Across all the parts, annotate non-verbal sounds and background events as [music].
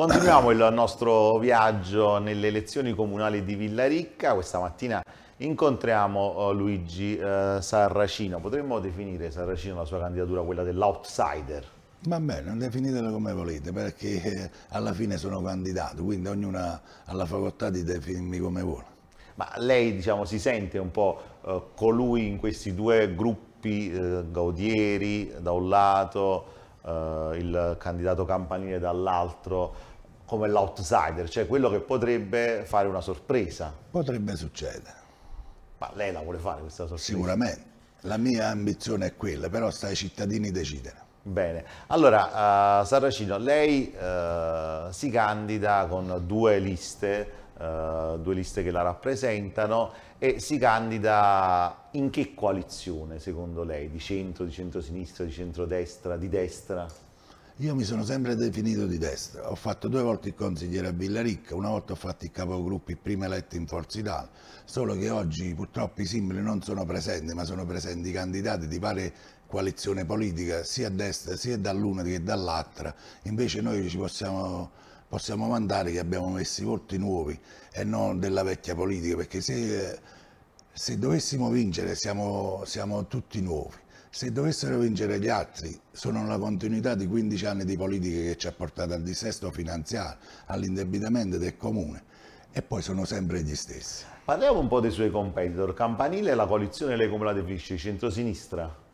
Continuiamo il nostro viaggio nelle elezioni comunali di Villaricca. Questa mattina incontriamo uh, Luigi uh, Sarracino. Potremmo definire Sarracino la sua candidatura quella dell'outsider? Va bene, definitela come volete, perché eh, alla fine sono candidato, quindi ognuno ha la facoltà di definirmi come vuole. Ma lei diciamo, si sente un po' colui in questi due gruppi Gaudieri da un lato, il candidato Campanile dall'altro, come l'outsider, cioè quello che potrebbe fare una sorpresa. Potrebbe succedere. Ma lei la vuole fare questa sorpresa? Sicuramente. La mia ambizione è quella, però sta ai cittadini decidere. Bene, allora uh, Sarracino, lei uh, si candida con due liste, uh, due liste che la rappresentano e si candida in che coalizione secondo lei? Di centro, di centrosinistra, di centrodestra, di destra? Io mi sono sempre definito di destra, ho fatto due volte il consigliere a Villaricca, una volta ho fatto il capogruppo prima eletto in Forza Italia, solo che oggi purtroppo i simboli non sono presenti, ma sono presenti i candidati di varie coalizione politica, sia a destra sia dall'una che dall'altra, invece noi ci possiamo, possiamo mandare che abbiamo messi volti nuovi e non della vecchia politica, perché se, se dovessimo vincere siamo, siamo tutti nuovi. Se dovessero vincere gli altri, sono la continuità di 15 anni di politica che ci ha portato al dissesto finanziario, all'indebitamento del comune e poi sono sempre gli stessi. Parliamo un po' dei suoi competitor. Campanile, la coalizione, lei come la definisce? Centrosinistra?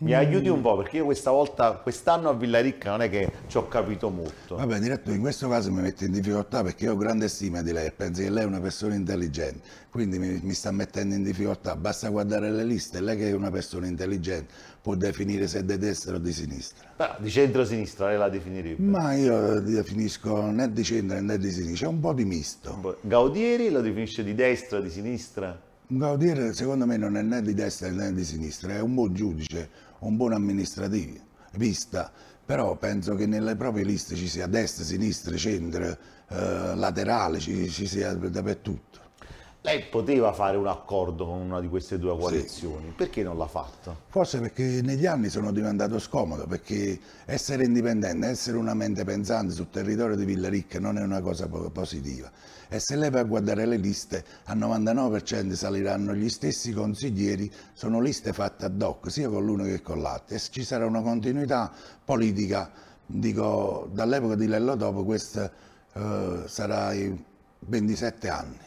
Mi aiuti un po' perché io questa volta, quest'anno a Villaricca non è che ci ho capito molto. Vabbè, direttore, in questo caso mi mette in difficoltà perché io ho grande stima di lei e penso che lei è una persona intelligente, quindi mi, mi, sta mettendo in difficoltà. Basta guardare le liste, lei che è una persona intelligente può definire se è di destra o di sinistra. Però di centro-sinistra lei la definirebbe? Ma io definisco né di centro né di sinistra, è un po' di misto. Gaudieri lo definisce di destra, di sinistra? Gaudieri secondo me non è né di destra né di sinistra, è un buon giudice un buon amministrativo, vista, però penso che nelle proprie liste ci sia destra, sinistra, centro, eh, laterale, ci, ci sia dappertutto. Lei poteva fare un accordo con una di queste due coalizioni, sì. perché non l'ha fatto? Forse perché negli anni sono diventato scomodo, perché essere indipendente, essere una mente pensante sul territorio di Villaricca non è una cosa positiva. E se lei va a guardare le liste, al 99% saliranno gli stessi consiglieri, sono liste fatte ad hoc, sia con l'uno che con l'altro, e ci sarà una continuità politica, dico dall'epoca di Lello dopo, questo eh, sarà i 27 anni.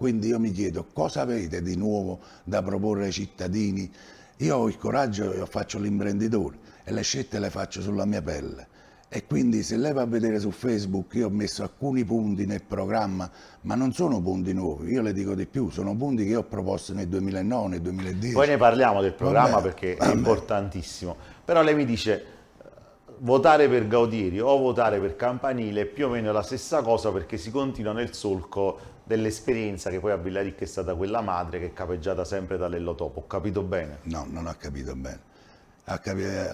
Quindi io mi chiedo cosa avete di nuovo da proporre ai cittadini? Io ho il coraggio, io faccio l'imprenditore e le scelte le faccio sulla mia pelle. E quindi se lei va a vedere su Facebook, io ho messo alcuni punti nel programma, ma non sono punti nuovi, io le dico di più, sono punti che ho proposto nel 2009, nel 2010. Poi ne parliamo del programma vabbè, perché vabbè. è importantissimo. Però lei mi dice votare per Gaudieri o votare per Campanile è più o meno la stessa cosa perché si continua nel solco dell'esperienza che poi a Villaricca è stata quella madre che è capeggiata sempre da Lello Topo. Ho capito bene? No, non ho capito bene.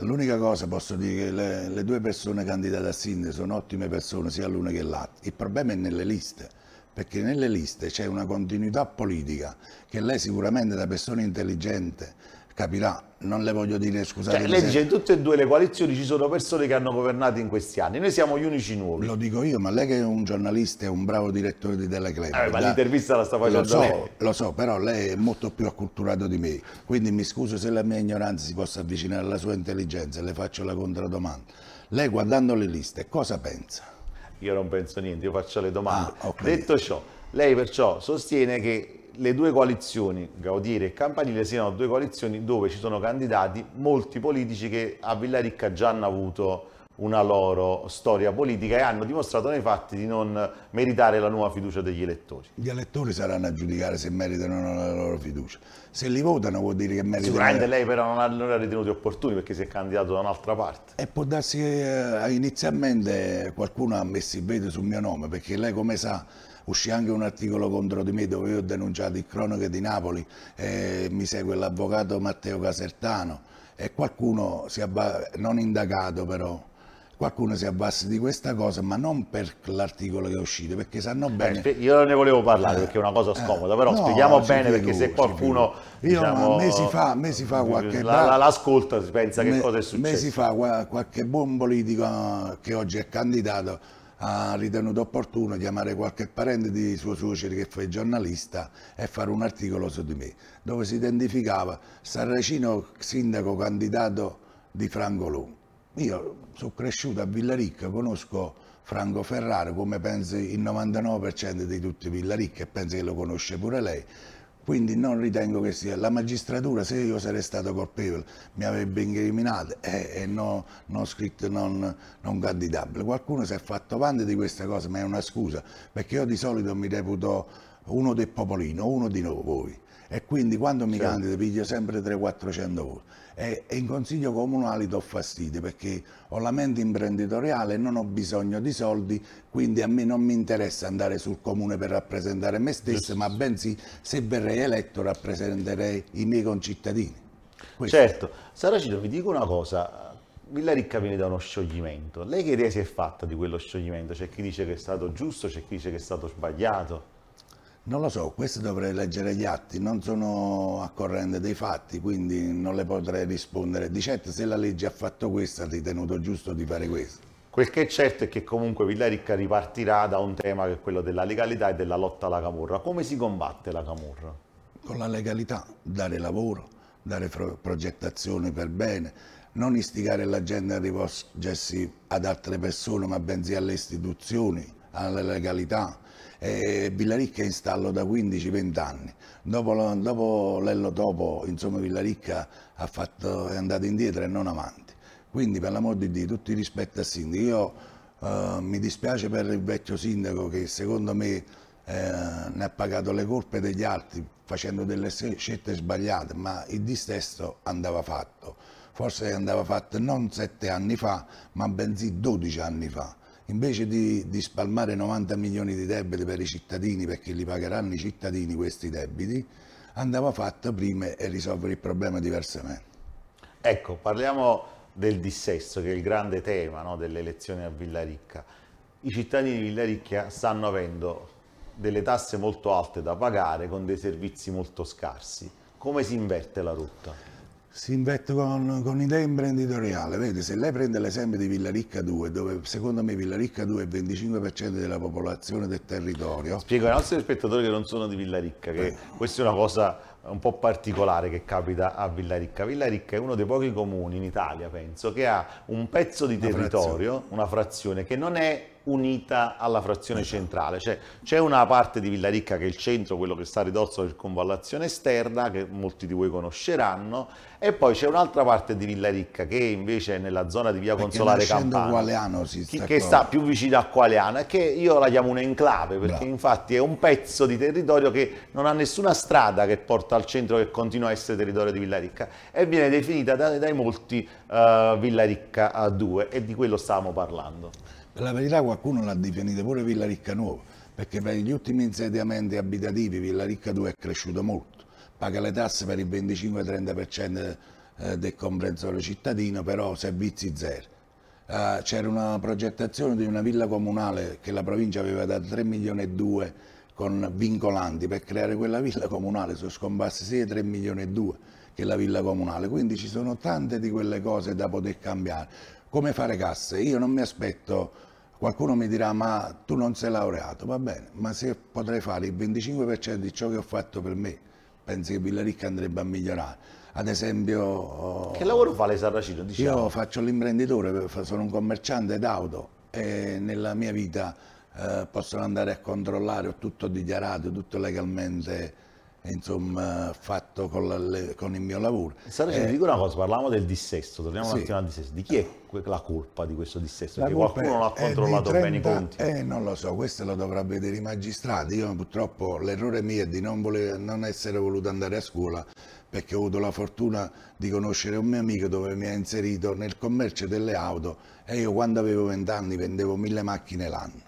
L'unica cosa posso dire che le, le, due persone candidate a sindaco sono ottime persone, sia l'una che l'altra. Il problema è nelle liste, perché nelle liste c'è una continuità politica che lei sicuramente da persona intelligente capirà, non le voglio dire scusate. Cioè, lei dice in tutte e due le coalizioni ci sono persone che hanno governato in questi anni, noi siamo gli unici nuovi. Lo dico io, ma lei che è un giornalista e un bravo direttore di Teleclub. Eh, ma l'intervista la sta facendo lo so, lei. Lo so, però lei è molto più acculturato di me, quindi mi scuso se la mia ignoranza si possa avvicinare alla sua intelligenza, le faccio la controdomanda. Lei guardando le liste cosa pensa? Io non penso niente, io faccio le domande. Ah, okay. Detto ciò, lei perciò sostiene che le due coalizioni, Gaudiere e Campanile, siano due coalizioni dove ci sono candidati, molti politici che a Villaricca già hanno avuto una loro storia politica e hanno dimostrato nei fatti di non meritare la nuova fiducia degli elettori. Gli elettori saranno a giudicare se meritano la loro fiducia. Se li votano vuol dire che meritano... Sicuramente lei però non ha, non ha ritenuti opportuni perché si è candidato da un'altra parte. E può darsi che eh, inizialmente qualcuno ha messo il veto sul mio nome perché lei come sa uscì anche un articolo contro di me dove io ho denunciato il cronache di Napoli, e mi segue l'avvocato Matteo Casertano e qualcuno si è non indagato però, qualcuno si abbassa di questa cosa, ma non per l'articolo che è uscito, perché sanno bene... Eh, io ne volevo parlare eh, perché è una cosa scomoda, eh, però no, spieghiamo bene perché se qualcuno... Io diciamo, mesi fa, mesi fa qualche... L'ascolta, si pensa me, che cosa è successo. Mesi fa qualche buon politico che oggi è candidato ha ritenuto opportuno chiamare qualche parente di suo suocero che fa il giornalista e fare un articolo su di me, dove si identificava Sarracino sindaco candidato di Franco Lu. Io sono cresciuto a Villaricca, conosco Franco Ferraro come penso il 99% di tutti Villaricca e penso che lo conosce pure lei. Quindi non ritengo che sia la magistratura, se io sarei stato colpevole, mi avrebbe incriminato e, e no, non scritto non, non candidabile. Qualcuno si è fatto avanti di questa cosa, ma è una scusa, perché io di solito mi reputo uno del popolino, uno di noi e quindi quando mi certo. candido piglio sempre 300-400 voti e, e, in consiglio comunale do fastidio perché ho la mente imprenditoriale non ho bisogno di soldi quindi a me non mi interessa andare sul comune per rappresentare me stesso Giusto. ma bensì se verrei eletto rappresenterei i miei concittadini Questo. certo Saracino vi dico una cosa Villaricca viene da uno scioglimento lei che idea si è fatta di quello scioglimento? c'è chi dice che è stato giusto c'è chi dice che è stato sbagliato non lo so, questo dovrei leggere gli atti, non sono a corrente dei fatti, quindi non le potrei rispondere. Di certo se la legge ha fatto questo ha ritenuto giusto di fare questo. Quel che è certo è che comunque Villaricca ripartirà da un tema che è quello della legalità e della lotta alla camorra. Come si combatte la camorra? Con la legalità, dare lavoro, dare progettazione per bene, non istigare la gente a rivolgersi ad altre persone ma bensì alle istituzioni, alla legalità e Villaricca è in stallo da 15-20 anni. Dopo, dopo l'Ello Topo, insomma, Villaricca fatto, è andato indietro e non avanti. Quindi, per l'amor di Dio, tutti i rispetti al sindaco. Io eh, mi dispiace per il vecchio sindaco che secondo me eh, ne ha pagato le colpe degli altri facendo delle scelte sbagliate, ma il distesto andava fatto. Forse andava fatto non sette anni fa, ma bensì 12 anni fa invece di, di, spalmare 90 milioni di debiti per i cittadini, perché li pagheranno i cittadini questi debiti, andava fatto prima e risolvere il problema diversamente. Ecco, parliamo del dissesto, che è il grande tema no, delle elezioni a Villaricca. I cittadini di Villaricca stanno avendo delle tasse molto alte da pagare con dei servizi molto scarsi. Come si inverte la rotta? Si investe con, con idea imprenditoriale. Vede, se lei prende l'esempio di Villaricca 2, dove secondo me Villaricca 2 è il 25% della popolazione del territorio. Spiego ai nostri spettatori che non sono di Villaricca, che eh. questa è una cosa un po' particolare che capita a Villaricca. Villaricca è uno dei pochi comuni in Italia, penso, che ha un pezzo di territorio, una frazione, una frazione che non è unita alla frazione centrale, cioè c'è una parte di Villaricca che è il centro, quello che sta a ridosso del convallazione esterna, che molti di voi conosceranno, e poi c'è un'altra parte di Villaricca che invece è nella zona di via perché Consolare Campana, Qualeano si sta che sta più vicino a Qualeano e che io la chiamo un enclave, perché Bravo. infatti è un pezzo di territorio che non ha nessuna strada che porta al centro che continua a essere territorio di Villaricca e viene definita dai, dai molti uh, Villaricca 2 e di quello stavamo parlando. Per la verità qualcuno l'ha definita pure Villa Ricca Nuova, perché per gli ultimi insediamenti abitativi Villa Ricca 2 è cresciuto molto, paga le tasse per il 25-30% eh, del comprensorio cittadino, però servizi zero. Uh, c'era una progettazione di una villa comunale che la provincia aveva da 3 milioni e 2 con vincolanti. Per creare quella villa comunale sono scomparsi sia 3 milioni e 2 che la villa comunale. Quindi ci sono tante di quelle cose da poter cambiare. Come fare casse? Io non mi aspetto Qualcuno mi dirà ma tu non sei laureato, va bene, ma se potrei fare il 25% di ciò che ho fatto per me, pensi che Villaricca andrebbe a migliorare. Ad esempio... Che lavoro fa lei Sarracino? Diciamo? Io faccio l'imprenditore, sono un commerciante d'auto e nella mia vita eh, possono andare a controllare, ho tutto dichiarato, tutto legalmente insomma, fatto con, la, con, il mio lavoro. Sara, eh, dico una cosa, parlavamo del dissesto, torniamo sì. un attimo al dissesto. Di chi è la colpa di questo dissesto? Perché qualcuno non ha controllato 30, bene i conti. Eh, non lo so, questo lo dovrà vedere i magistrati. Io purtroppo l'errore mio è di non, voler, non essere voluto andare a scuola perché ho avuto la fortuna di conoscere un mio amico dove mi ha inserito nel commercio delle auto e io quando avevo 20 anni vendevo mille macchine l'anno.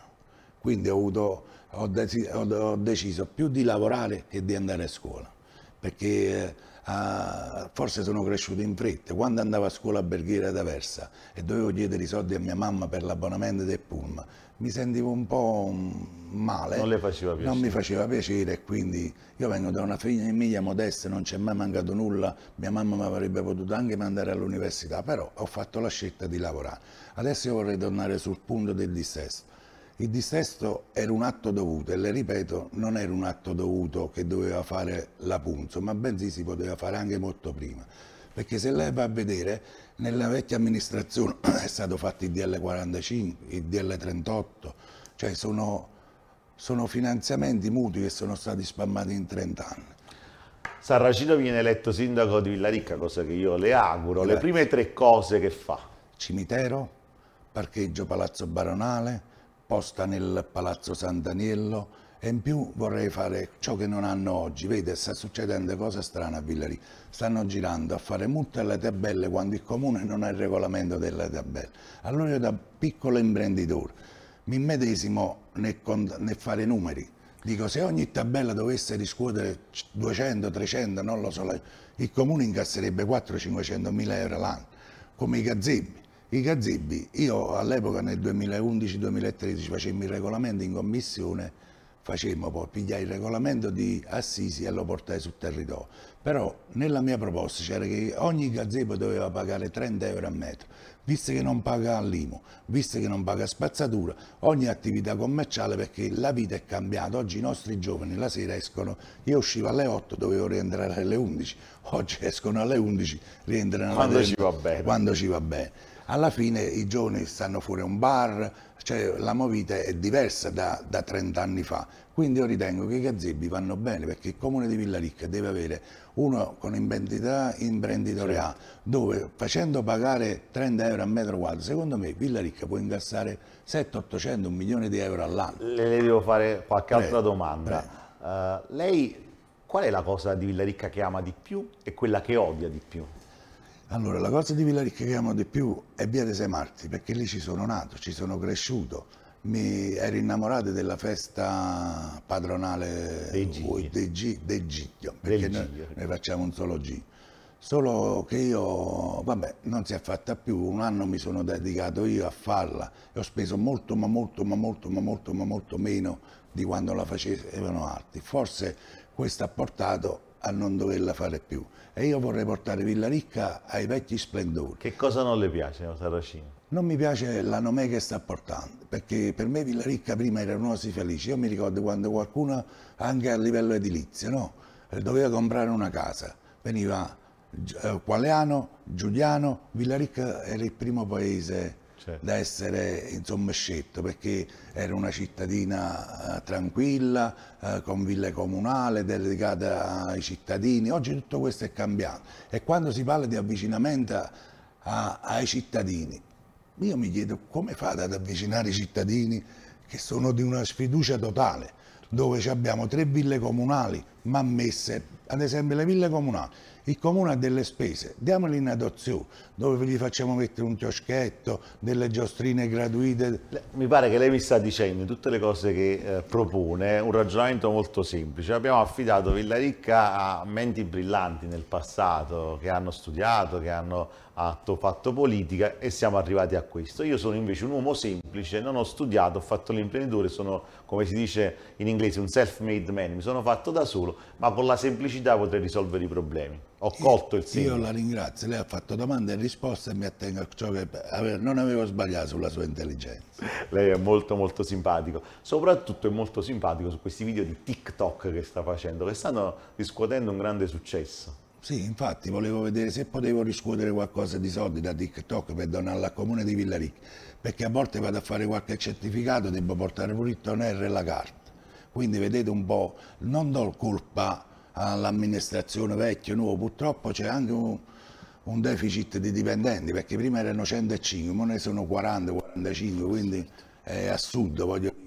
Quindi ho avuto ho, dec ho, deciso più di lavorare che di andare a scuola, perché eh, forse sono cresciuto in fretta. Quando andavo a scuola a Berghiera d'Aversa e dovevo chiedere i soldi a mia mamma per l'abbonamento del Pulma, mi sentivo un po' male. Non le faceva piacere. Non mi faceva piacere e quindi io vengo da una famiglia modesta, non c'è mai mancato nulla, mia mamma mi avrebbe potuto anche mandare all'università, però ho fatto la scelta di lavorare. Adesso io vorrei tornare sul punto del dissesto. Il dissesto era un atto dovuto e le ripeto, non era un atto dovuto che doveva fare la Punzo, ma bensì si poteva fare anche molto prima. Perché se lei va a vedere, nella vecchia amministrazione [clears throat] è stato fatto il DL 45, il DL 38, cioè sono, sono finanziamenti mutui che sono stati spammati in 30 anni. Sarracino viene eletto sindaco di Villaricca, cosa che io le auguro. Grazie. Le prime tre cose che fa? Cimitero, parcheggio Palazzo Baronale, posta nel Palazzo Sant'Aniello e in più vorrei fare ciò che non hanno oggi. Vede, sta succedendo cose strane a Villari. Stanno girando a fare multe alle tabelle quando il comune non ha il regolamento delle tabelle. Allora io da piccolo imprenditore mi medesimo nel, nel fare numeri. Dico, se ogni tabella dovesse riscuotere 200, 300, non lo so, il comune incasserebbe 400-500 mila euro l'anno, come i gazzebi. I gazzebi, io all'epoca nel 2011-2013 facemmo il regolamento in commissione, facemmo poi, pigliai il regolamento di Assisi e lo portai sul territorio. Però nella mia proposta c'era che ogni gazebo doveva pagare 30 euro a metro, visto che non paga l'IMU, visto che non paga spazzatura, ogni attività commerciale perché la vita è cambiata. Oggi i nostri giovani la sera escono, io uscivo alle 8, dovevo rientrare alle 11, oggi escono alle 11, rientrano alle 10, ci va bene. Quando ci va bene alla fine i giovani stanno fuori a un bar, cioè la movita è diversa da, da 30 anni fa. Quindi io ritengo che i gazebi vanno bene perché il comune di Villaricca deve avere uno con identità imprenditoriale sì. dove facendo pagare 30 euro a metro quadro, secondo me Villaricca può incassare 700-800, un milione di euro all'anno. Le, le, devo fare qualche prego, altra domanda. Uh, lei qual è la cosa di Villaricca che ama di più e quella che odia di più? Allora, la cosa di Villaricca che amo di più è Via dei Sei Marti, perché lì ci sono nato, ci sono cresciuto. Mi ero innamorato della festa padronale dei Giglio, dei G, dei Giglio perché noi, noi, facciamo un solo G. Solo che io, vabbè, non si è fatta più, un anno mi sono dedicato io a farla e ho speso molto, ma molto, ma molto, ma molto, ma molto meno di quando la facevano altri. Forse questo ha portato a non doverla fare più. E io vorrei portare Villaricca ai vecchi splendori. Che cosa non le piace, Sarracino? Non mi piace la nome che sta portando, perché per me Villaricca prima era un'osi felice. Io mi ricordo quando qualcuno, anche a livello edilizio, no? Eh, doveva comprare una casa, veniva eh, Qualeano, Giuliano, Villaricca era il primo paese certo. da essere insomma, scelto perché era una cittadina uh, tranquilla, uh, con ville comunale, dedicata ai cittadini. Oggi tutto questo è cambiato e quando si parla di avvicinamento a, ai cittadini, io mi chiedo come fate ad avvicinare i cittadini che sono di una sfiducia totale, dove abbiamo tre ville comunali ma messe, ad esempio le ville comunali, il comune ha delle spese, diamole in adozione, dove gli facciamo mettere un chioschetto, delle giostrine gratuite. Mi pare che lei mi sta dicendo in tutte le cose che eh, propone un ragionamento molto semplice. Abbiamo affidato Villaricca a menti brillanti nel passato, che hanno studiato, che hanno fatto politica e siamo arrivati a questo. Io sono invece un uomo semplice, non ho studiato, ho fatto l'imprenditore, sono come si dice in inglese un self-made man, mi sono fatto da solo, ma con la semplicità potrei risolvere i problemi. Ho colto il segno. Io la ringrazio, lei ha fatto domande e risposte e mi attengo a ciò che non avevo sbagliato sulla sua intelligenza. Lei è molto molto simpatico, soprattutto è molto simpatico su questi video di TikTok che sta facendo, che stanno riscuotendo un grande successo. Sì, infatti volevo vedere se potevo riscuotere qualcosa di soldi da TikTok per donarla al comune di Villaricca, perché a volte vado a fare qualche certificato, devo portare pure il tonello e la carta. Quindi vedete un po', non do colpa all'amministrazione vecchia, nuova, purtroppo c'è anche un, un, deficit di dipendenti, perché prima erano 105, ora ne sono 40, 45, quindi è assurdo, voglio dire.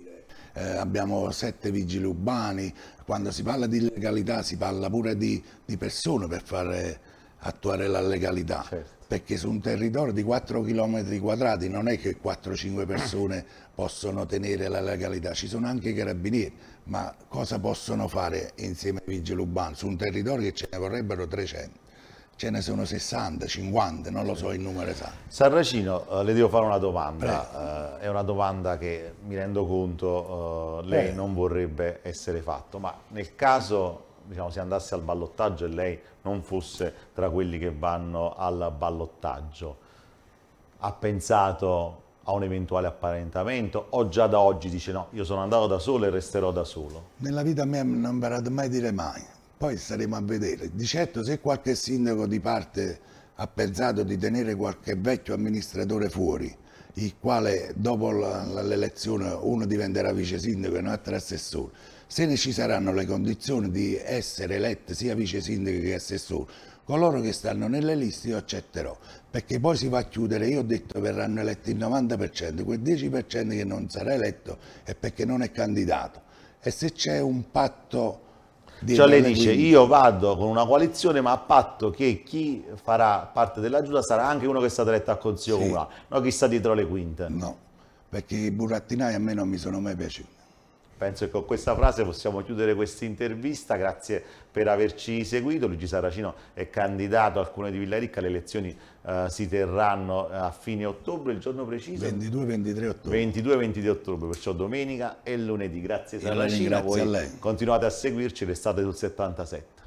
Eh, abbiamo sette vigili urbani, quando si parla di legalità si parla pure di, di persone per fare attuare la legalità. Certo. Perché su un territorio di 4 km quadrati non è che 4-5 persone possono tenere la legalità, ci sono anche i carabinieri, ma cosa possono fare insieme ai vigili urbani? Su un territorio che ce ne vorrebbero 300 ce ne sono 60, 50, non lo so il numero esatto. Sarracino, eh, le devo fare una domanda, eh, è una domanda che mi rendo conto eh, lei Prego. non vorrebbe essere fatta, ma nel caso diciamo, si andasse al ballottaggio e lei non fosse tra quelli che vanno al ballottaggio, ha pensato a un eventuale apparentamento o già da oggi dice no, io sono andato da solo e resterò da solo? Nella vita mia non imparato mai dire mai, poi staremo a vedere. Di certo se qualche sindaco di parte ha pensato di tenere qualche vecchio amministratore fuori, il quale dopo l'elezione uno diventerà vice sindaco e un altro assessore, se ne ci saranno le condizioni di essere eletti sia vice sindaco che assessore, coloro che stanno nelle liste io accetterò, perché poi si va a chiudere, io ho detto verranno eletti il 90%, quel 10% che non sarà eletto è perché non è candidato. E se c'è un patto di... Cioè lei dice quindi... io vado con una coalizione ma a patto che chi farà parte della giunta sarà anche uno che è stato eletto al Consiglio sì. Comunale, non chi sta dietro le quinte. No, perché i burattinai a me non mi sono mai piaciuti. Penso che con questa frase possiamo chiudere questa intervista, grazie per averci seguito. Luigi Saracino è candidato al Comune di Villaricca, le elezioni eh, si terranno a fine ottobre, il giorno preciso? 22-23 ottobre. 22-23 ottobre, perciò domenica e lunedì. Grazie Saracino, voi continuate a seguirci, restate sul 77.